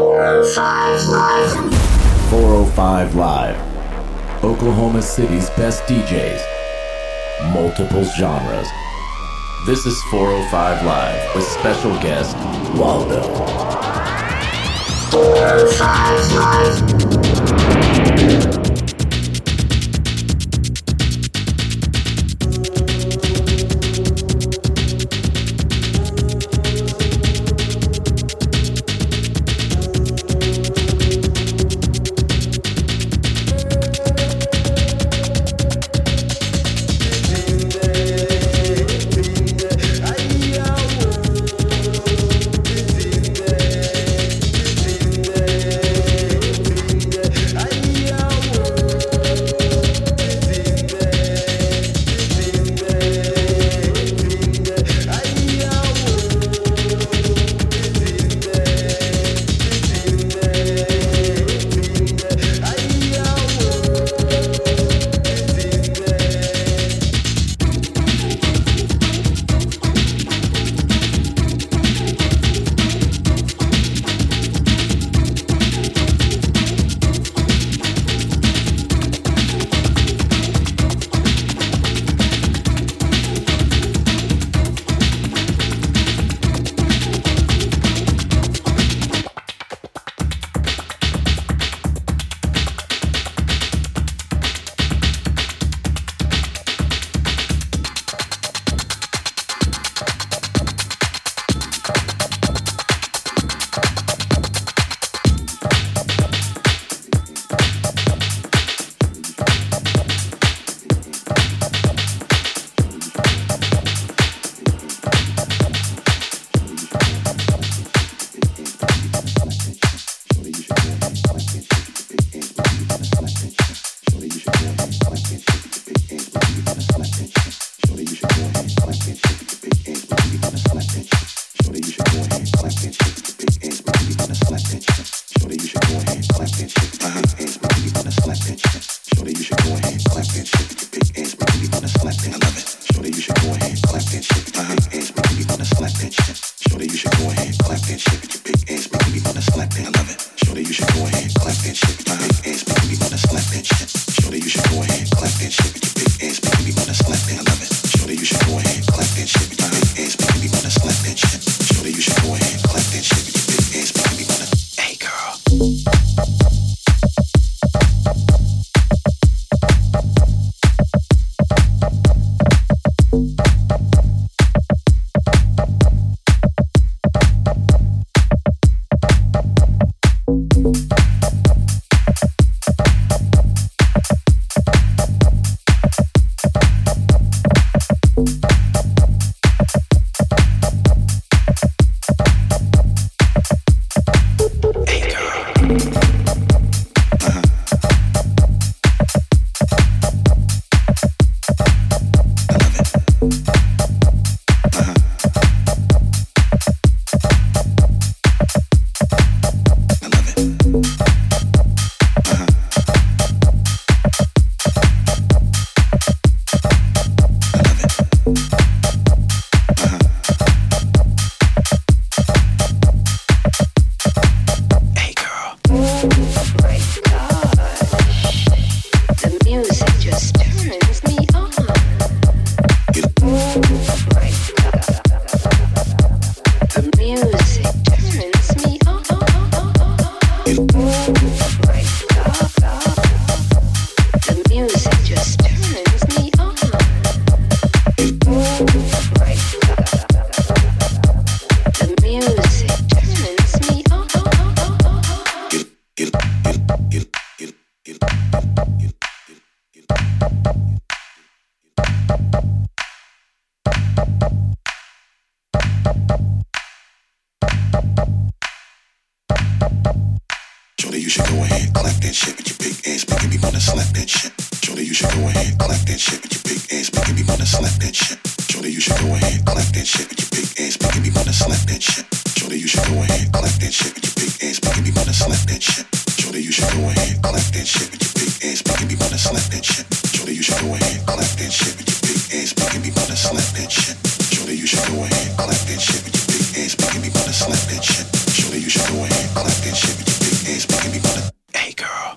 405 Live. 405 Live. Oklahoma City's best DJs. Multiple genres. This is 405 Live with special guest Waldo. 405 Live. I that shit with your big ass body be mine and slap that shit. Surely you shot away. I like that shit with your big ass body be mine and slap that shit. Surely you shot away. I like that shit with your big ass body be mine and Hey girl.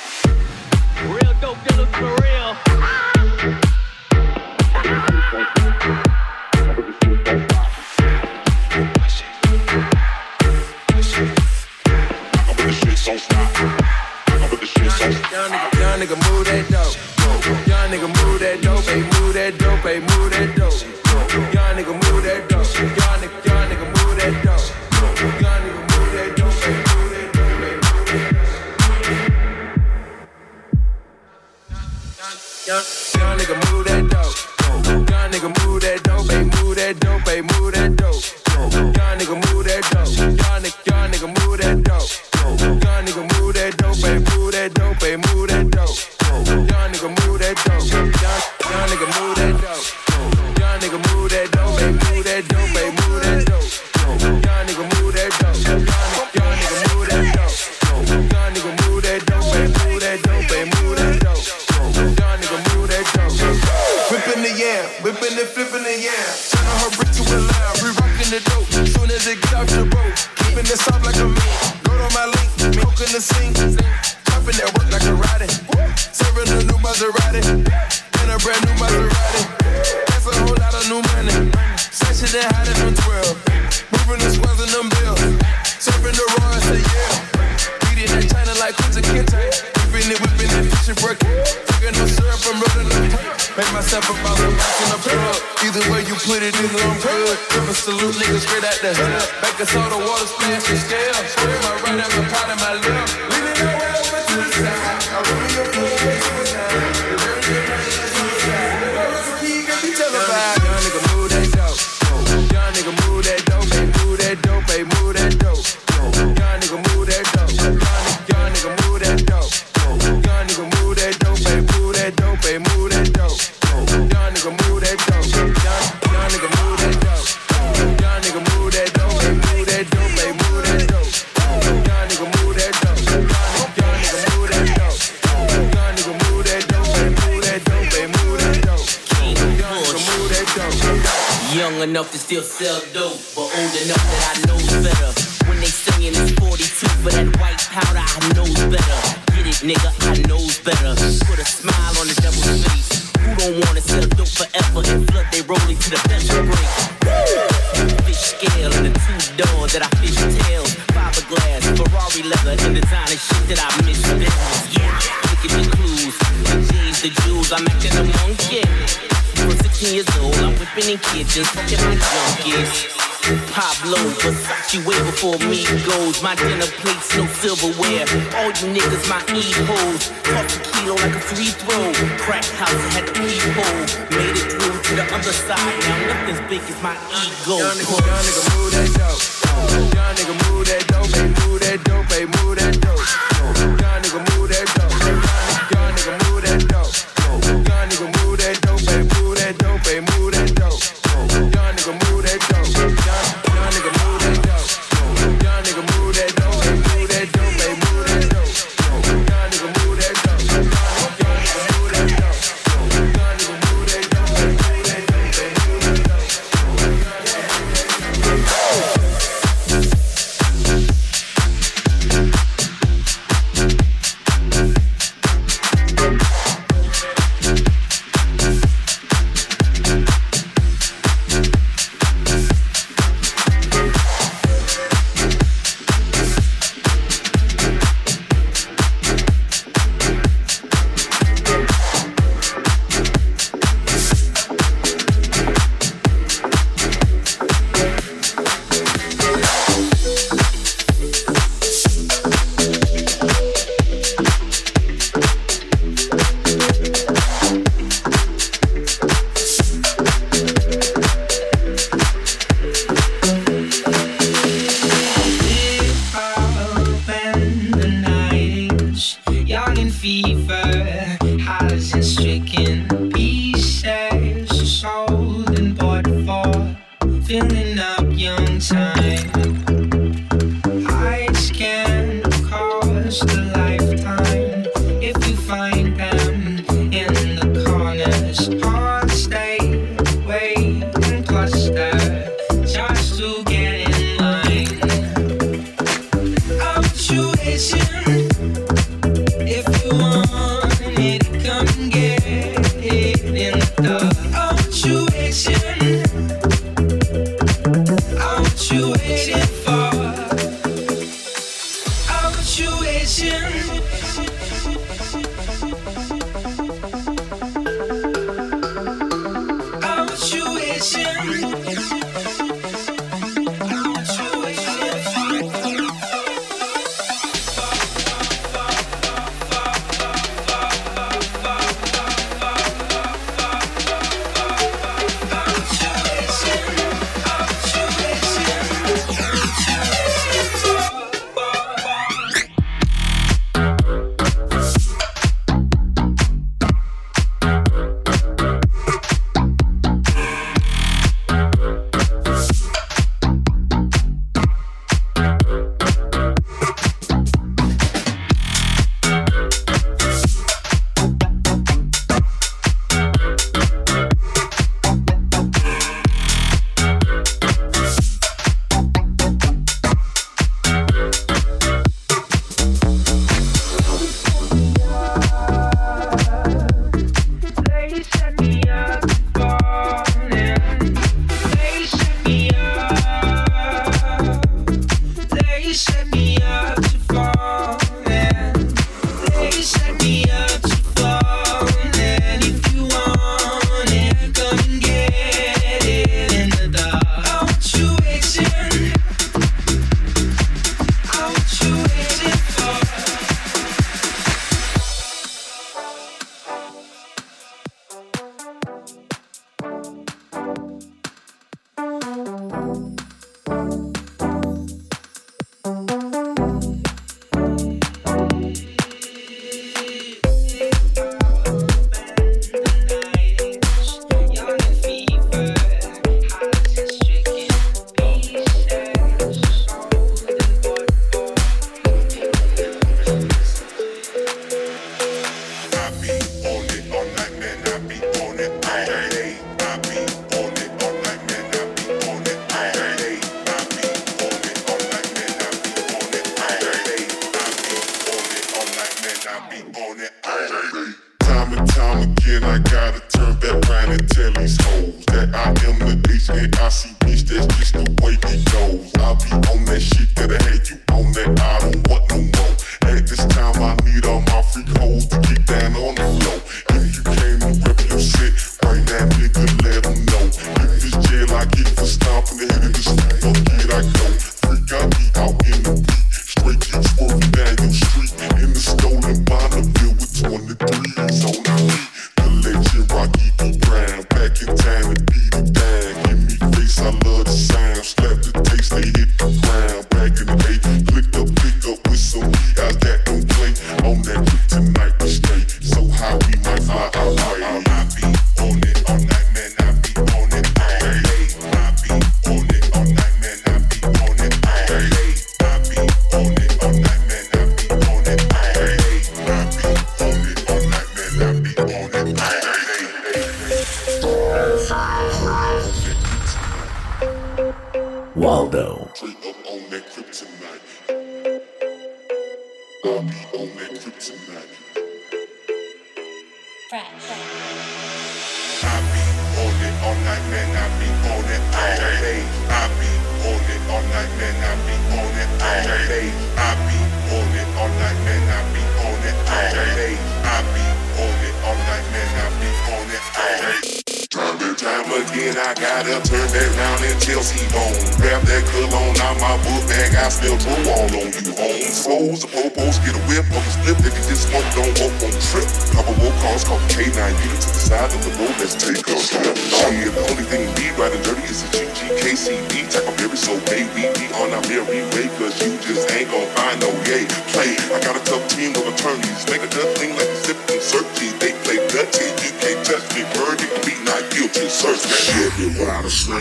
whipping it, whipping it, fishing for a Drinking the I'm rolling the Make myself a father, I'm watching. Either way you put it in, I'm good. a salute niggas straight out the hood. Back and the water, splash, and scale. Spray my right, I'm a pot in my left. Leaning that way over to the side. I roll your foot. enough to still sell dope, but old enough that I know better. When they singing it's 42 for that white powder, I knows better. Get it, nigga, I knows better. Put a smile on the devil's face. Who don't wanna sell dope forever and flood they rolling to the best break? Fish scale and the two door that I fish tails. Fiberglass, Ferrari leather, and designer shit that I miss. Yeah, look at the clues, the J's, the jewels, I'm acting a monkey. From 16 years old, I'm whipping in kitchens. She wait before me goes. My dinner plates, no silverware. All you niggas, my e-holes. Toss a kilo like a free throw. Crack house had the peephole. Made it through to the other side. Now nothing's big as my ego. Young nigga, young nigga, move that dope. Young nigga, move that dope. Move that dope, move that dope. Young nigga, move that dope.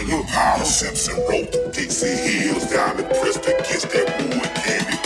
when holler. Simpson wrote the Dixie Hills, diamond pressed against that wood candy.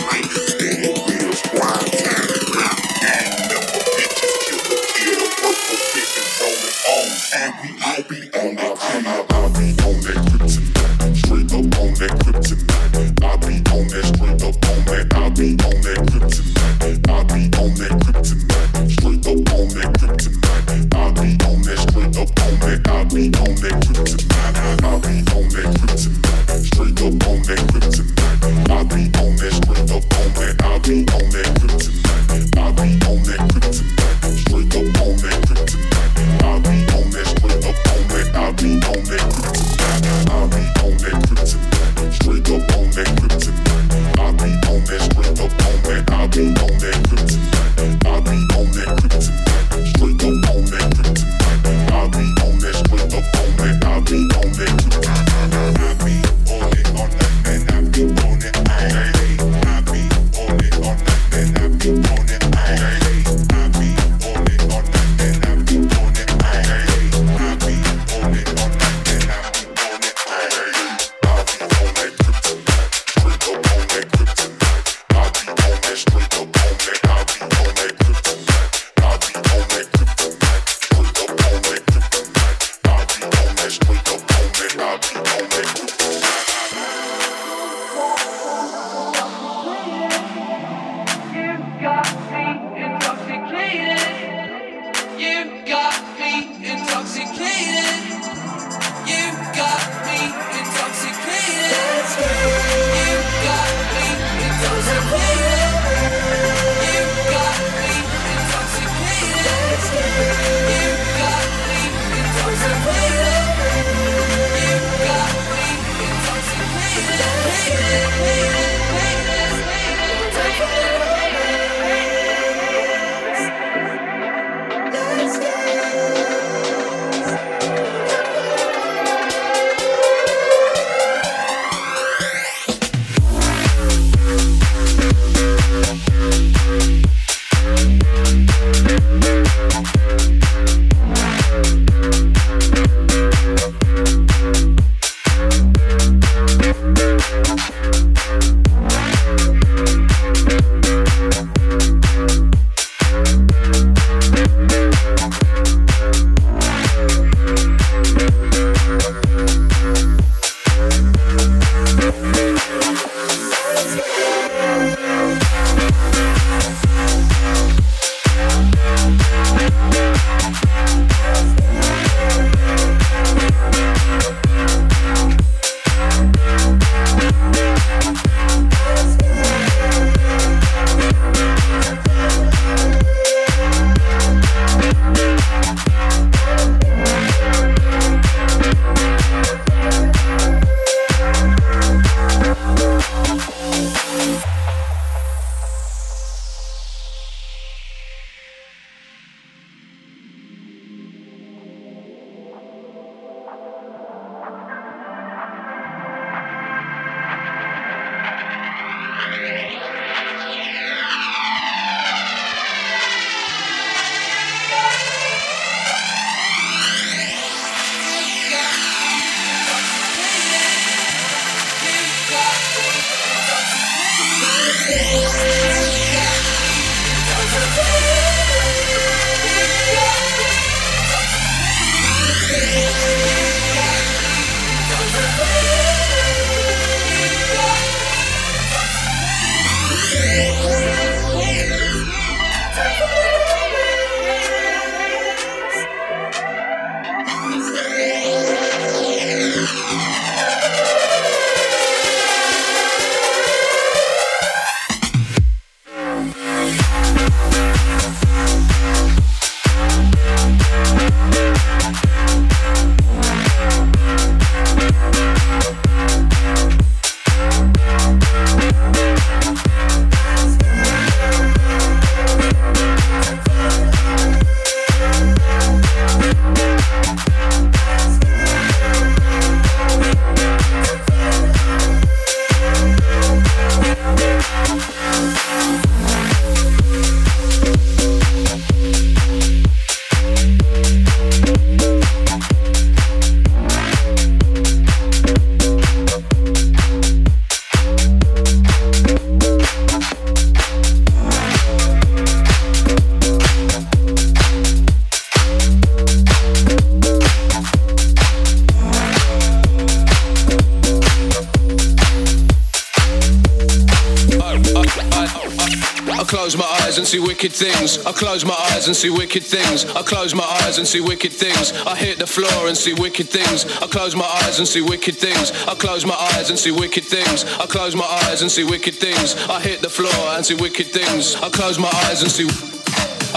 Wicked things. I close my eyes and see wicked things. I close my eyes and see wicked things. I hit the floor and see wicked things. I close my eyes and see wicked things. I close my eyes and see wicked things. I close my eyes and see wicked things. I hit the floor and see wicked things. I close my eyes and see.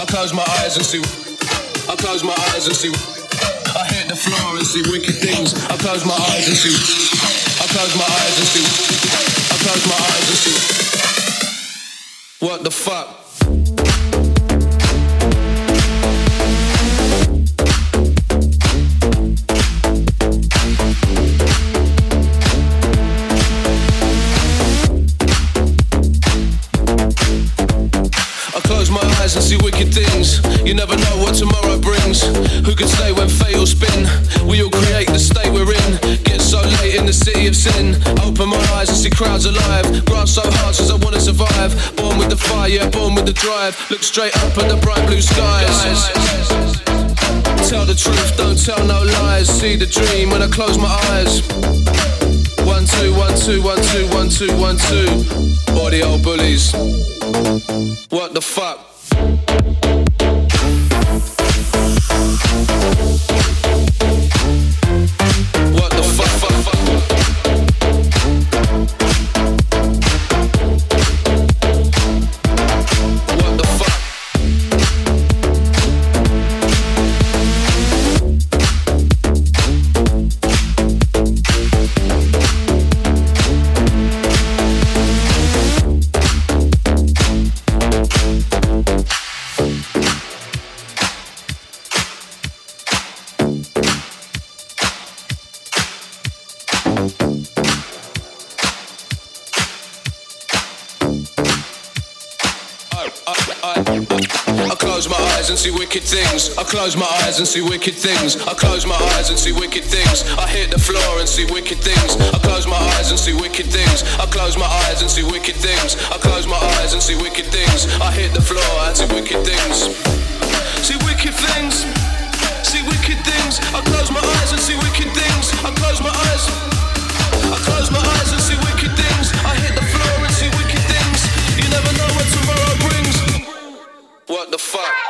I close my eyes and see. I close my eyes and see. I hit the floor and see wicked things. I close my eyes and see. I close my eyes and see. I close my eyes and see. What the fuck? Will? We all create the state we're in. Get so late in the city of sin. Open my eyes and see crowds alive. Grass so hard cause I wanna survive. Born with the fire, yeah, born with the drive. Look straight up at the bright blue skies. Tell the truth, don't tell no lies. See the dream when I close my eyes. One, two, one, two, one, two, one, two, one, two. All the old bullies. What the fuck? Close my eyes and see wicked things. I close my eyes and see wicked things. I hit the floor and see wicked things. I close my eyes and see wicked things. I close my eyes and see wicked things. I close my eyes and see wicked things. I hit the floor and see wicked things. See wicked things. See wicked things. I close my eyes and see wicked things. I close my eyes. I close my eyes and see wicked things. I hit the floor and see wicked things. You never know what tomorrow brings. What the fuck?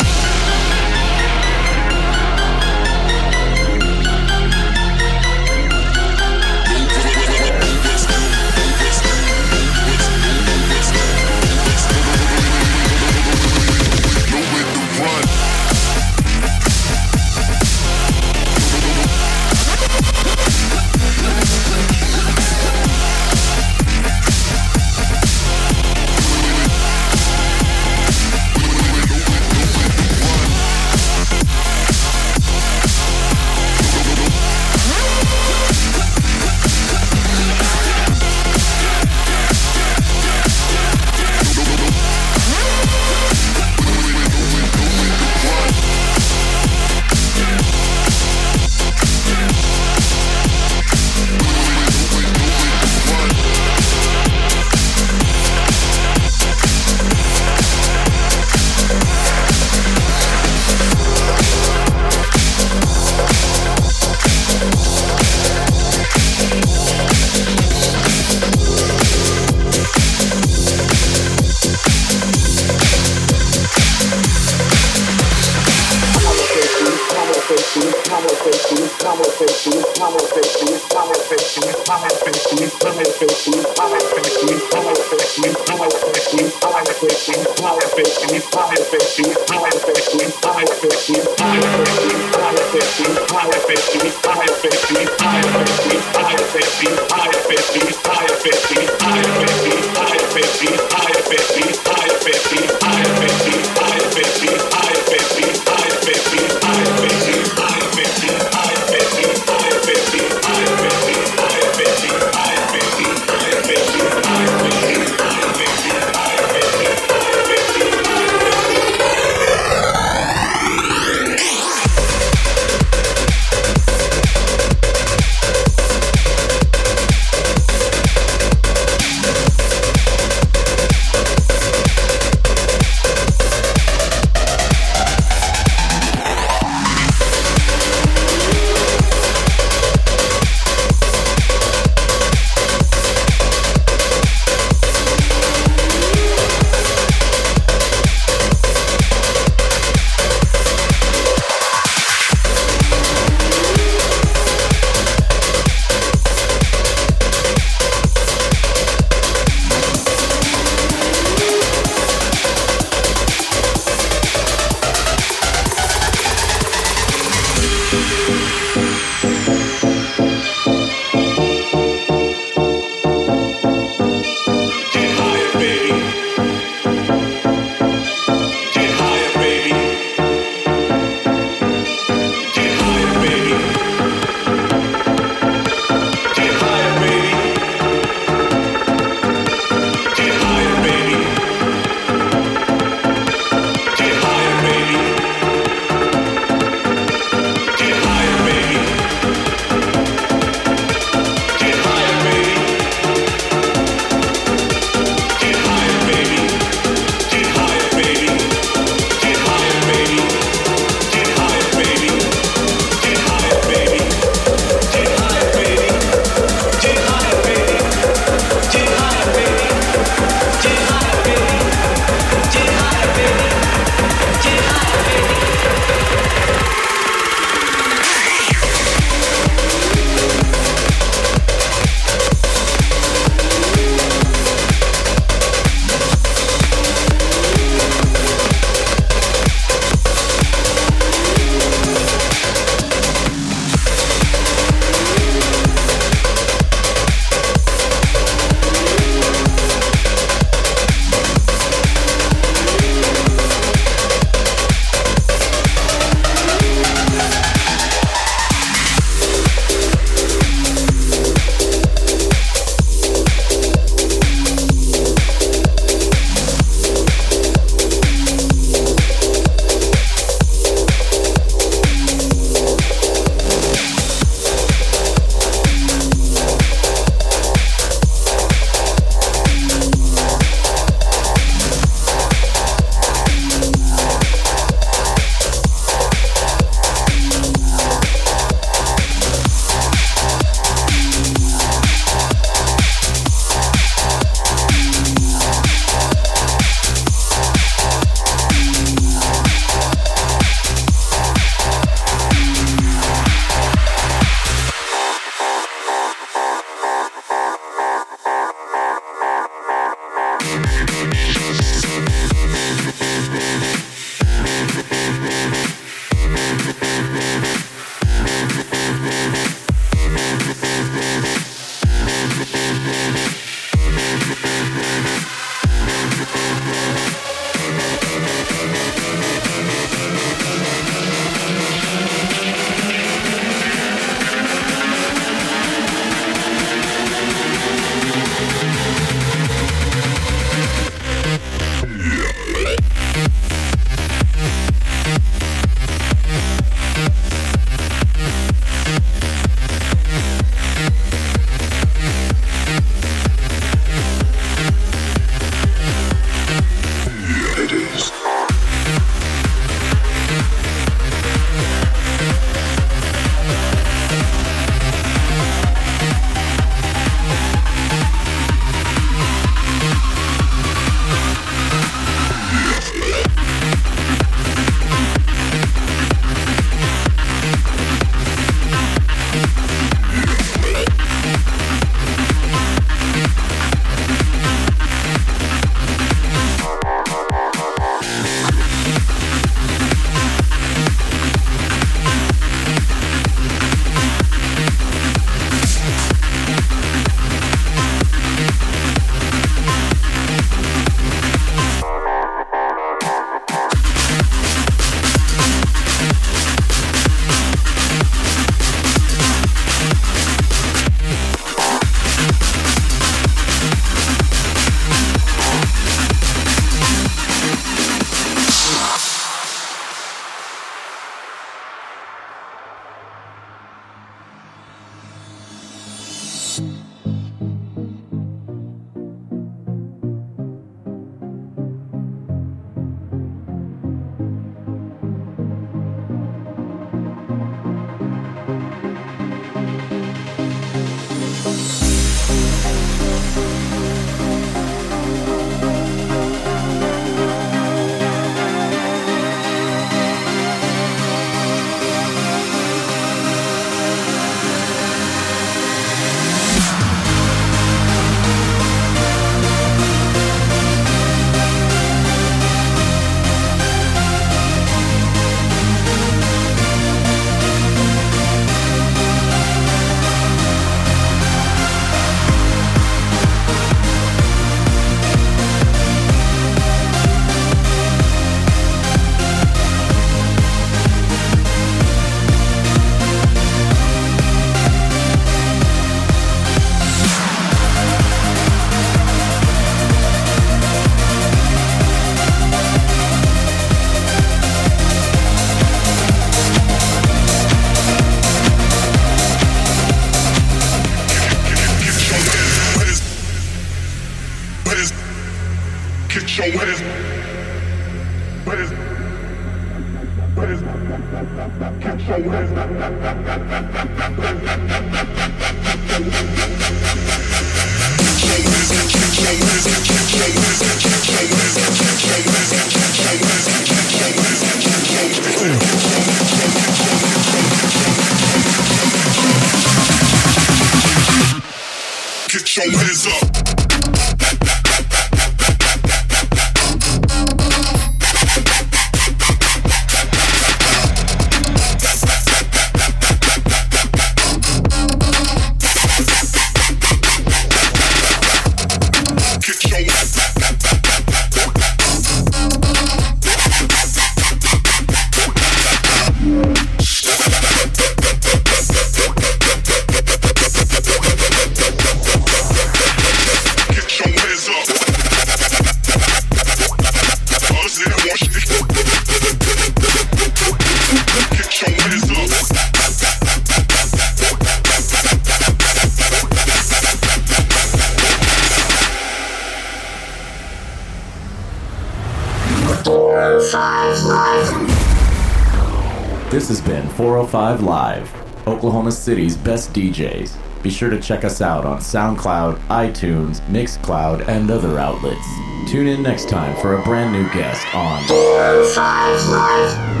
Oklahoma City's best DJs. Be sure to check us out on SoundCloud, iTunes, Mixcloud, and other outlets. Tune in next time for a brand new guest on 405 Live.